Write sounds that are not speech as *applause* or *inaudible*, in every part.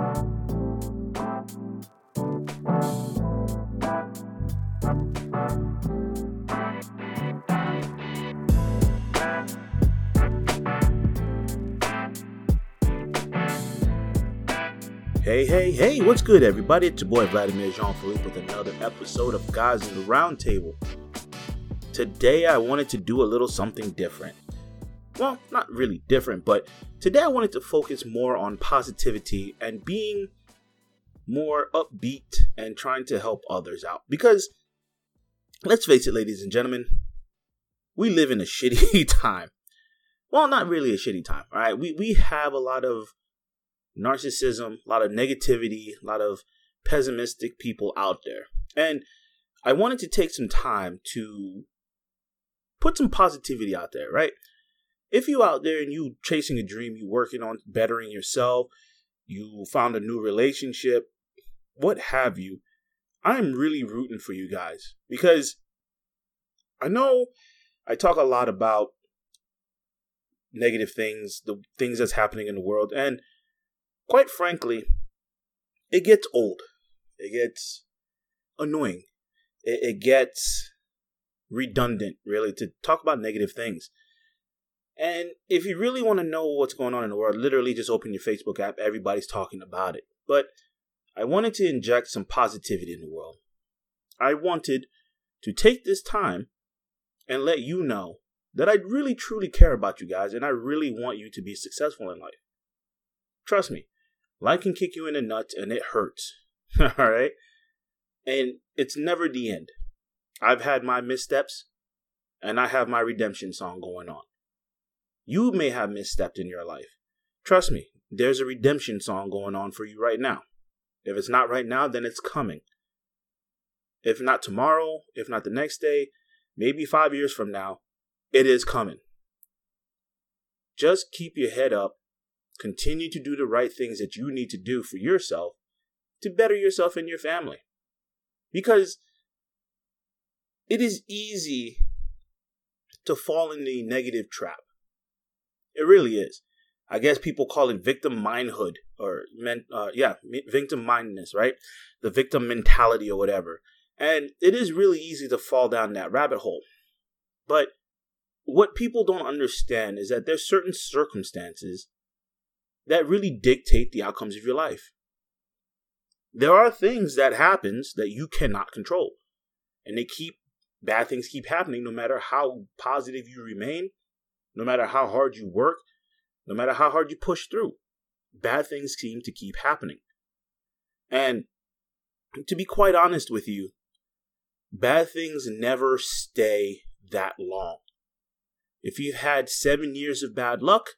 Hey, hey, hey, what's good, everybody? It's your boy Vladimir Jean Philippe with another episode of Guys in the Roundtable. Today, I wanted to do a little something different. Well, not really different, but today I wanted to focus more on positivity and being more upbeat and trying to help others out. Because, let's face it, ladies and gentlemen, we live in a *laughs* shitty time. Well, not really a shitty time, all right? We, we have a lot of narcissism, a lot of negativity, a lot of pessimistic people out there. And I wanted to take some time to put some positivity out there, right? If you out there and you chasing a dream, you working on bettering yourself, you found a new relationship, what have you, I'm really rooting for you guys because I know I talk a lot about negative things, the things that's happening in the world, and quite frankly, it gets old. It gets annoying. It, it gets redundant, really, to talk about negative things. And if you really want to know what's going on in the world, literally just open your Facebook app. Everybody's talking about it. But I wanted to inject some positivity in the world. I wanted to take this time and let you know that I really truly care about you guys and I really want you to be successful in life. Trust me, Life can kick you in the nuts and it hurts. *laughs* All right? And it's never the end. I've had my missteps and I have my redemption song going on. You may have misstepped in your life. Trust me, there's a redemption song going on for you right now. If it's not right now, then it's coming. If not tomorrow, if not the next day, maybe five years from now, it is coming. Just keep your head up Continue to do the right things that you need to do for yourself to better yourself and your family. Because it is easy to fall in the negative trap. It really is. I guess people call it victim mindhood or men, uh, yeah, victim mindedness, right? The victim mentality or whatever. And it is really easy to fall down that rabbit hole. But what people don't understand is that there's certain circumstances that really dictate the outcomes of your life. There are things that happens that you cannot control. And they keep bad things keep happening no matter how positive you remain, no matter how hard you work, no matter how hard you push through. Bad things seem to keep happening. And to be quite honest with you, bad things never stay that long. If you've had seven years of bad luck,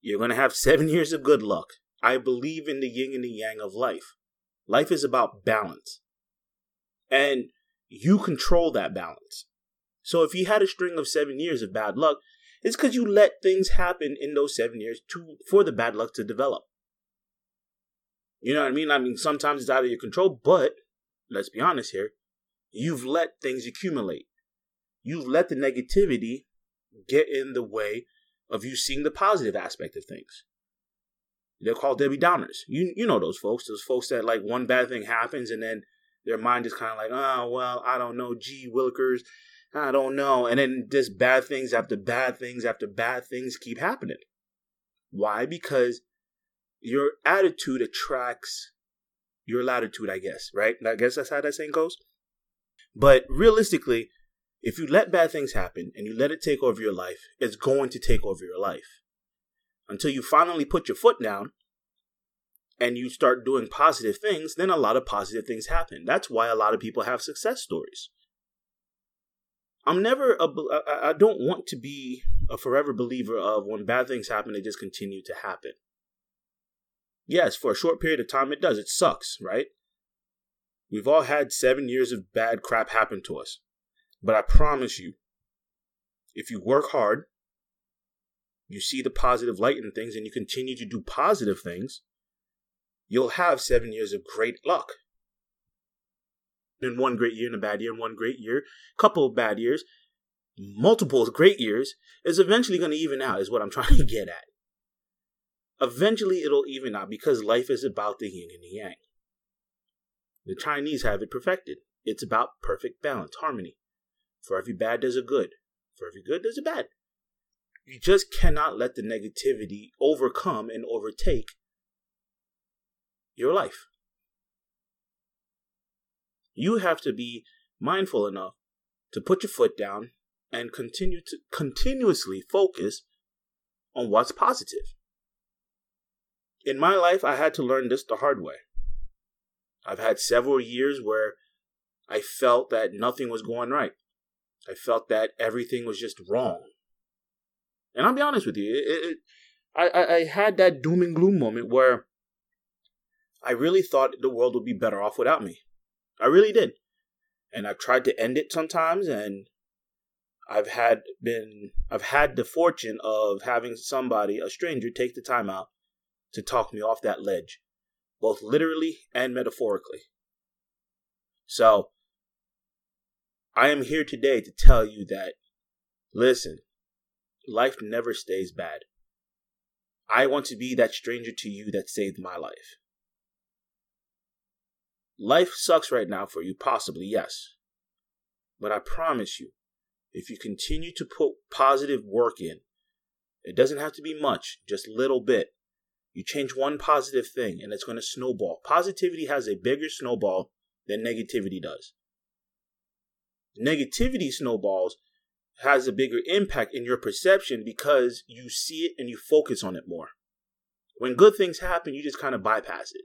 you're going to have *laughs* seven years of good luck. I believe in the yin and the yang of life. Life is about balance. And you control that balance. So if you had a string of seven years of bad luck, it's because you let things happen in those seven years to for the bad luck to develop. You know what I mean? I mean, sometimes it's out of your control, but let's be honest here. You've let things accumulate. You've let the negativity get in the way of you seeing the positive aspect of things. They're called Debbie Downers. You you know those folks. Those folks that like one bad thing happens and then their mind is kind of like, oh well, I don't know, gee willikers, I don't know, and then just bad things after bad things after bad things keep happening. Why? Because your attitude attracts your latitude, I guess, right? I guess that's how that saying goes. But realistically, if you let bad things happen and you let it take over your life, it's going to take over your life. Until you finally put your foot down and you start doing positive things, then a lot of positive things happen. That's why a lot of people have success stories. I'm never a, I don't want to be a forever believer of when bad things happen, they just continue to happen. Yes, for a short period of time, it does. It sucks, right? We've all had seven years of bad crap happen to us. But I promise you, if you work hard, you see the positive light in things, and you continue to do positive things, you'll have seven years of great luck. In one great year, in a bad year, in one great year, couple of bad years, multiple great years is eventually going to even out, is what I'm *laughs* trying to get at. eventually it'll even out because life is about the yin and the yang. The Chinese have it perfected. It's about perfect balance, harmony. For every bad, there's a good. For every good, there's a bad. You just cannot let the negativity overcome and overtake your life. You have to be mindful enough to put your foot down and continue to continuously focus on what's positive. In my life, I had to learn this the hard way. I've had several years where I felt that nothing was going right. I felt that everything was just wrong. And I'll be honest with you, it, it, I, I had that doom and gloom moment where I really thought the world would be better off without me. I really did. And I've tried to end it sometimes and I've had been I've had the fortune of having somebody, a stranger, take the time out to talk me off that ledge, both literally and metaphorically. So I am here today to tell you that listen, life never stays bad. I want to be that stranger to you that saved my life. Life sucks right now for you, possibly, yes. But I promise you, if you continue to put positive work in, it doesn't have to be much, just little bit. You change one positive thing and it's going to snowball. Positivity has a bigger snowball than negativity does. Negativity snowballs has a bigger impact in your perception because you see it and you focus on it more. When good things happen, you just kind of bypass it.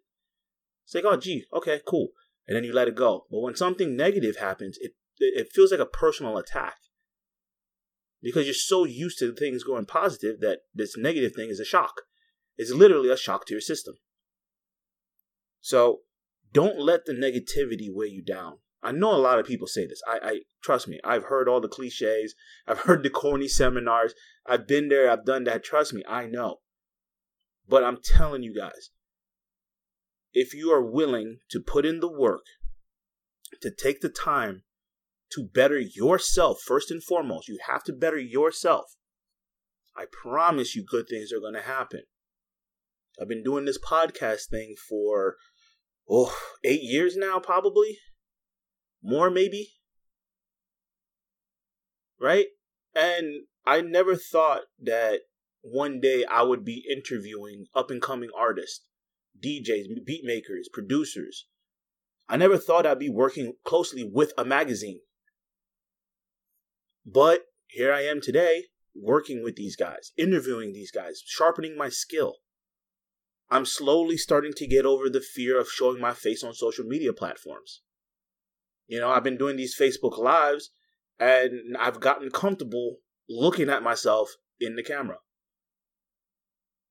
It's like, oh, gee, okay, cool. And then you let it go. But when something negative happens, it, it feels like a personal attack. Because you're so used to things going positive that this negative thing is a shock. It's literally a shock to your system. So don't let the negativity weigh you down. I know a lot of people say this. I, I trust me. I've heard all the cliches. I've *laughs* heard the corny seminars. I've been there. I've done that. Trust me. I know. But I'm telling you guys, if you are willing to put in the work, to take the time to better yourself first and foremost, you have to better yourself. I promise you, good things are going to happen. I've been doing this podcast thing for oh eight years now, probably more maybe right and i never thought that one day i would be interviewing up and coming artists djs beat makers producers. I never thought i'd be working closely with a magazine. But here i am today working with these guys interviewing these guys sharpening my skill. I'm slowly starting to get over the fear of showing my face on social media platforms. You know, I've been doing these Facebook Lives and I've gotten comfortable looking at myself in the camera.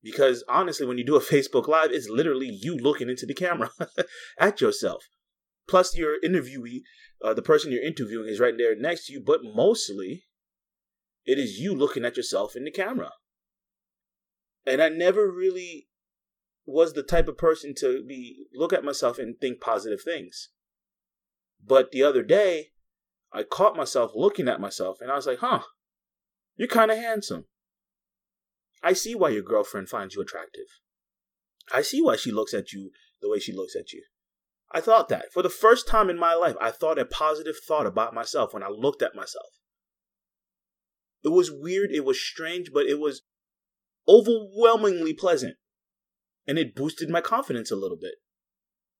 Because honestly, when you do a Facebook Live, it's literally you looking into the camera *laughs* at yourself. Plus, your interviewee, uh, the person you're interviewing, is right there next to you, but mostly it is you looking at yourself in the camera. And I never really was the type of person to be look at myself and think positive things. But the other day, I caught myself looking at myself and I was like, huh, you're kind of handsome. I see why your girlfriend finds you attractive. I see why she looks at you the way she looks at you. I thought that. For the first time in my life, I thought a positive thought about myself when I looked at myself. It was weird, it was strange, but it was overwhelmingly pleasant. And it boosted my confidence a little bit.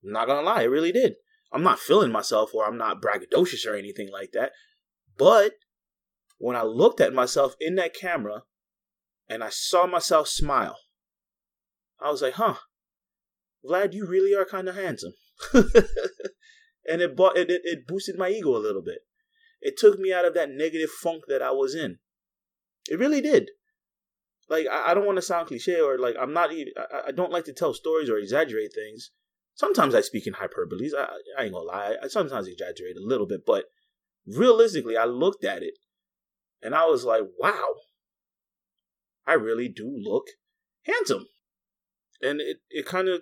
I'm not gonna lie, it really did. I'm not feeling myself or I'm not braggadocious or anything like that. But when I looked at myself in that camera and I saw myself smile, I was like, huh, Vlad, you really are kind of handsome. *laughs* and it, bought, it, it, boosted my ego a little bit. It took me out of that negative funk that I was in. It really did. Like, I, I don't want to sound cliche or like, I'm not, I, I don't like to tell stories or exaggerate things. Sometimes I speak in hyperboles. I, I ain't gonna lie. I sometimes exaggerate a little bit, but realistically, I looked at it and I was like, wow, I really do look handsome. And it, it kind of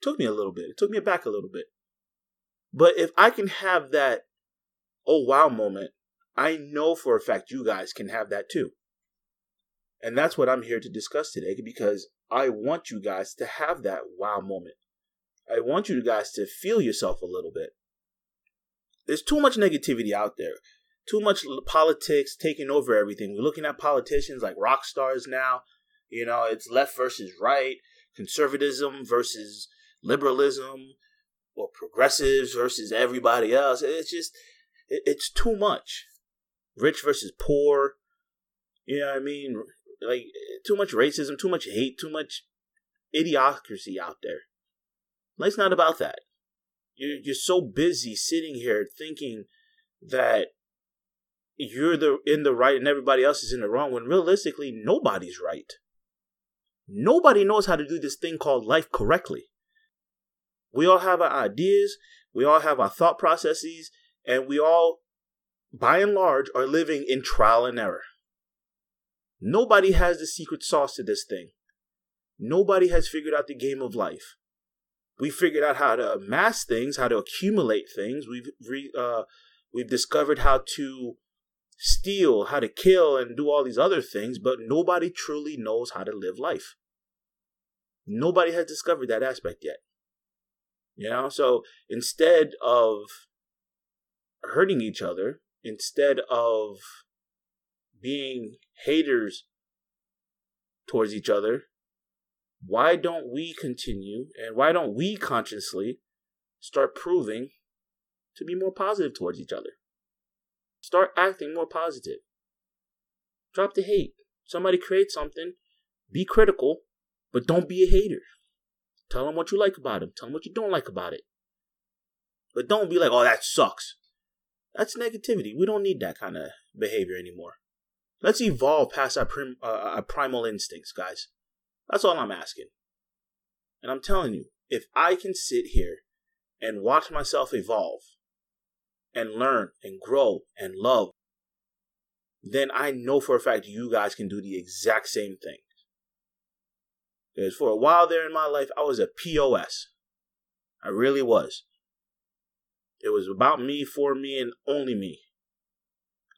took me a little bit. It took me back a little bit. But if I can have that oh wow moment, I know for a fact you guys can have that too. And that's what I'm here to discuss today because I want you guys to have that wow moment. I want you guys to feel yourself a little bit. There's too much negativity out there, too much politics taking over everything. We're looking at politicians like rock stars now. You know, it's left versus right, conservatism versus liberalism, or progressives versus everybody else. It's just, it's too much. Rich versus poor. You know what I mean? Like, too much racism, too much hate, too much idiocracy out there. Life's not about that. You're, you're so busy sitting here thinking that you're the in the right and everybody else is in the wrong when realistically nobody's right. Nobody knows how to do this thing called life correctly. We all have our ideas, we all have our thought processes, and we all, by and large, are living in trial and error. Nobody has the secret sauce to this thing. Nobody has figured out the game of life we figured out how to amass things, how to accumulate things. We've re, uh, we've discovered how to steal, how to kill, and do all these other things, but nobody truly knows how to live life. Nobody has discovered that aspect yet. You know, so instead of hurting each other, instead of being haters towards each other, why don't we continue and why don't we consciously start proving to be more positive towards each other? Start acting more positive. Drop the hate. Somebody create something, be critical, but don't be a hater. Tell them what you like about them. Tell them what you don't like about it. But don't be like, oh, that sucks. That's negativity. We don't need that kind of behavior anymore. Let's evolve past our, prim, uh, our primal instincts, guys. That's all I'm asking. And I'm telling you, if I can sit here and watch myself evolve and learn and grow and love, then I know for a fact you guys can do the exact same thing. Because for a while there in my life, I was a POS. I really was. It was about me, for me, and only me.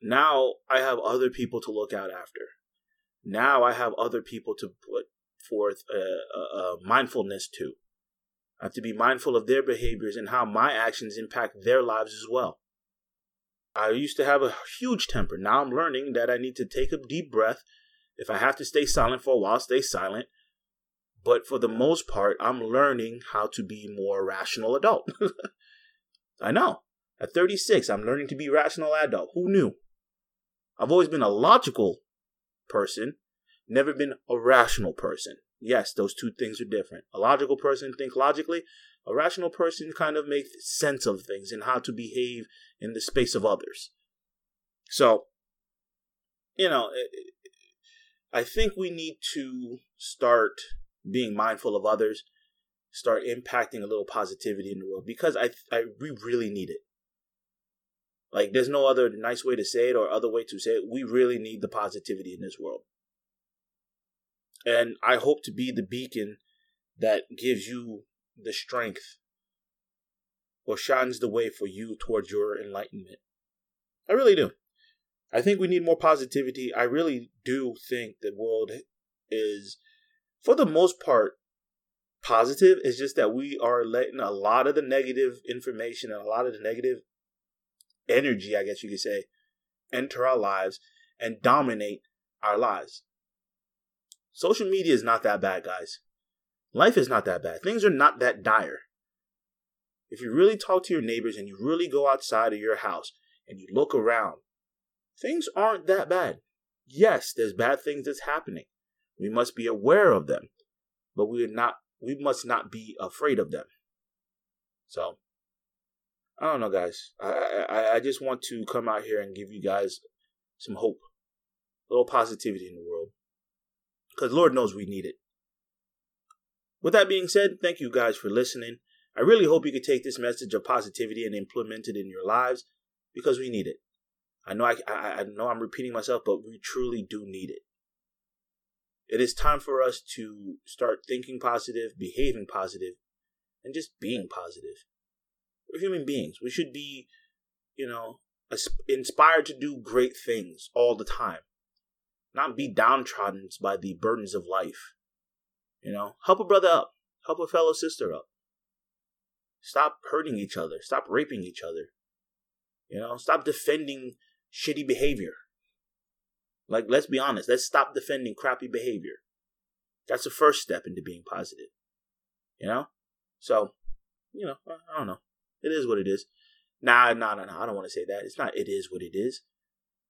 Now I have other people to look out after. Now I have other people to put forth a, a, a mindfulness to. I have to be mindful of their behaviors and how my actions impact their lives as well. I used to have a huge temper. Now I'm learning that I need to take a deep breath. If I have to stay silent for a while, stay silent. But for the most part, I'm learning how to be more rational adult. *laughs* I know. At 36, I'm learning to be rational adult. Who knew? I've always been a logical person, never been a rational person. Yes, those two things are different. A logical person think logically. A rational person kind of makes sense of things and how to behave in the space of others. So, you know, I think we need to start being mindful of others, start impacting a little positivity in the world because I, I we really need it. Like, there's no other nice way to say it or other way to say it. We really need the positivity in this world. And I hope to be the beacon that gives you the strength or shines the way for you towards your enlightenment. I really do. I think we need more positivity. I really do think the world is, for the most part, positive. It's just that we are letting a lot of the negative information and a lot of the negative energy, I guess you could say, enter our lives and dominate our lives. Social media is not that bad, guys. Life is not that bad. Things are not that dire. If you really talk to your neighbors and you really go outside of your house and you look around, things aren't that bad. Yes, there's bad things that's happening. We must be aware of them, but we are not we must not be afraid of them. So I don't know, guys. I, I I just want to come out here and give you guys some hope, a little positivity in the world because Lord knows we need it. With that being said, thank you guys for listening. I really hope you could take this message of positivity and implement it in your lives because we need it. I know I, I, I know I'm repeating myself, but we truly do need it. It is time for us to start thinking positive, behaving positive, and just being positive. We're human beings. We should be, you know, inspired to do great things all the time not be downtrodden by the burdens of life. You know, help a brother up, help a fellow sister up. Stop hurting each other. Stop raping each other. You know, stop defending shitty behavior. Like, let's be honest. Let's stop defending crappy behavior. That's the first step into being positive. You know? So, you know, I don't know. It is what it is. Nah, nah, nah, nah. I don't want to say that. It's not it is what it is.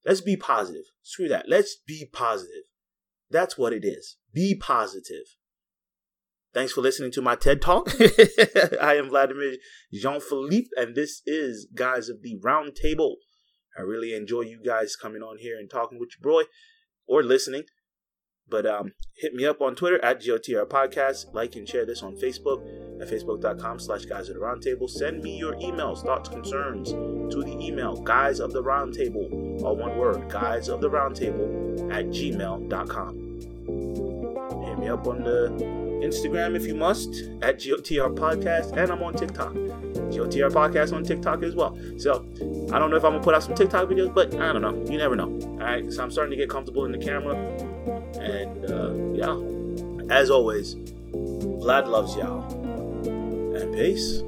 Let's be positive. Screw that. Let's be positive. That's what it is. Be positive. Thanks for listening to my TED Talk. *laughs* I am Vladimir Jean Philippe, and this is Guys of the Round Table. I really enjoy you guys coming on here and talking with your boy or listening. But um, hit me up on Twitter at GOTR Podcast. Like and share this on Facebook at facebook.com slash guys of the roundtable. Send me your emails, thoughts, concerns to the email guys of the roundtable, all one word, guys of the roundtable at gmail.com. Hit me up on the Instagram if you must at GOTR Podcast, and I'm on TikTok. GOTR Podcast on TikTok as well. So I don't know if I'm gonna put out some TikTok videos, but I don't know. You never know. All right, so I'm starting to get comfortable in the camera, and uh, yeah. As always, Vlad loves y'all, and peace.